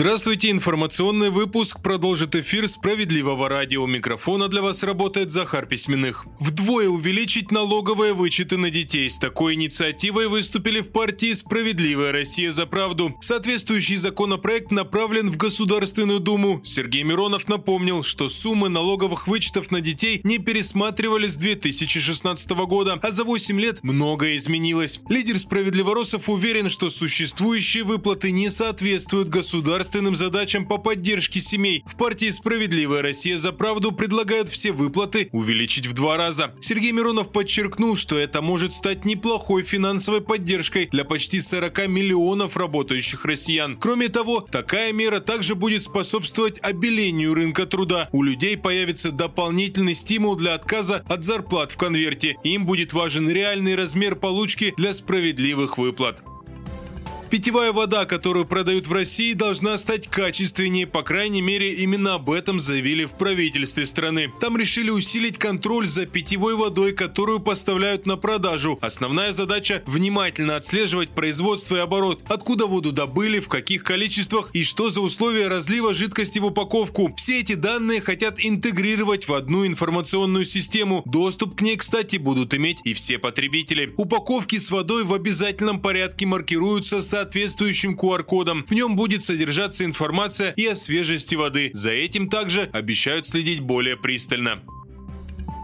Здравствуйте, информационный выпуск продолжит эфир справедливого радио. Микрофона для вас работает Захар Письменных. Вдвое увеличить налоговые вычеты на детей. С такой инициативой выступили в партии «Справедливая Россия за правду». Соответствующий законопроект направлен в Государственную Думу. Сергей Миронов напомнил, что суммы налоговых вычетов на детей не пересматривались с 2016 года, а за 8 лет многое изменилось. Лидер «Справедливоросов» уверен, что существующие выплаты не соответствуют государственным государственным задачам по поддержке семей. В партии «Справедливая Россия за правду» предлагают все выплаты увеличить в два раза. Сергей Миронов подчеркнул, что это может стать неплохой финансовой поддержкой для почти 40 миллионов работающих россиян. Кроме того, такая мера также будет способствовать обелению рынка труда. У людей появится дополнительный стимул для отказа от зарплат в конверте. Им будет важен реальный размер получки для справедливых выплат. Питьевая вода, которую продают в России, должна стать качественнее. По крайней мере, именно об этом заявили в правительстве страны. Там решили усилить контроль за питьевой водой, которую поставляют на продажу. Основная задача – внимательно отслеживать производство и оборот. Откуда воду добыли, в каких количествах и что за условия разлива жидкости в упаковку. Все эти данные хотят интегрировать в одну информационную систему. Доступ к ней, кстати, будут иметь и все потребители. Упаковки с водой в обязательном порядке маркируются с соответствующим QR-кодом. В нем будет содержаться информация и о свежести воды. За этим также обещают следить более пристально.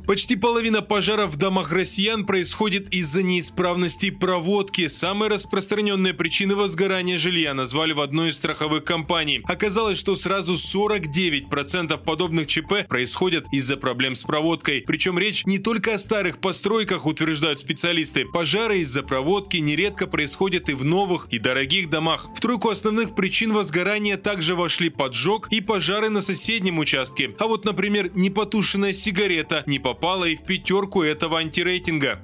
Почти половина пожаров в домах россиян происходит из-за неисправности проводки. Самые распространенные причины возгорания жилья назвали в одной из страховых компаний. Оказалось, что сразу 49% подобных ЧП происходят из-за проблем с проводкой. Причем речь не только о старых постройках, утверждают специалисты. Пожары из-за проводки нередко происходят и в новых и дорогих домах. В тройку основных причин возгорания также вошли поджог и пожары на соседнем участке. А вот, например, непотушенная сигарета не попала попала и в пятерку этого антирейтинга.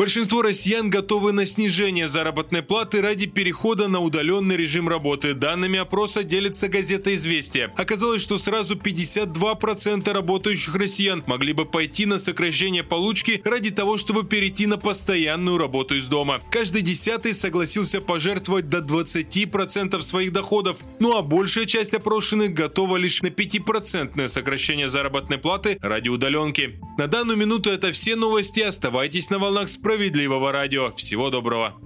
Большинство россиян готовы на снижение заработной платы ради перехода на удаленный режим работы. Данными опроса делится газета «Известия». Оказалось, что сразу 52% работающих россиян могли бы пойти на сокращение получки ради того, чтобы перейти на постоянную работу из дома. Каждый десятый согласился пожертвовать до 20% своих доходов. Ну а большая часть опрошенных готова лишь на 5% сокращение заработной платы ради удаленки. На данную минуту это все новости. Оставайтесь на волнах справедливого радио. Всего доброго.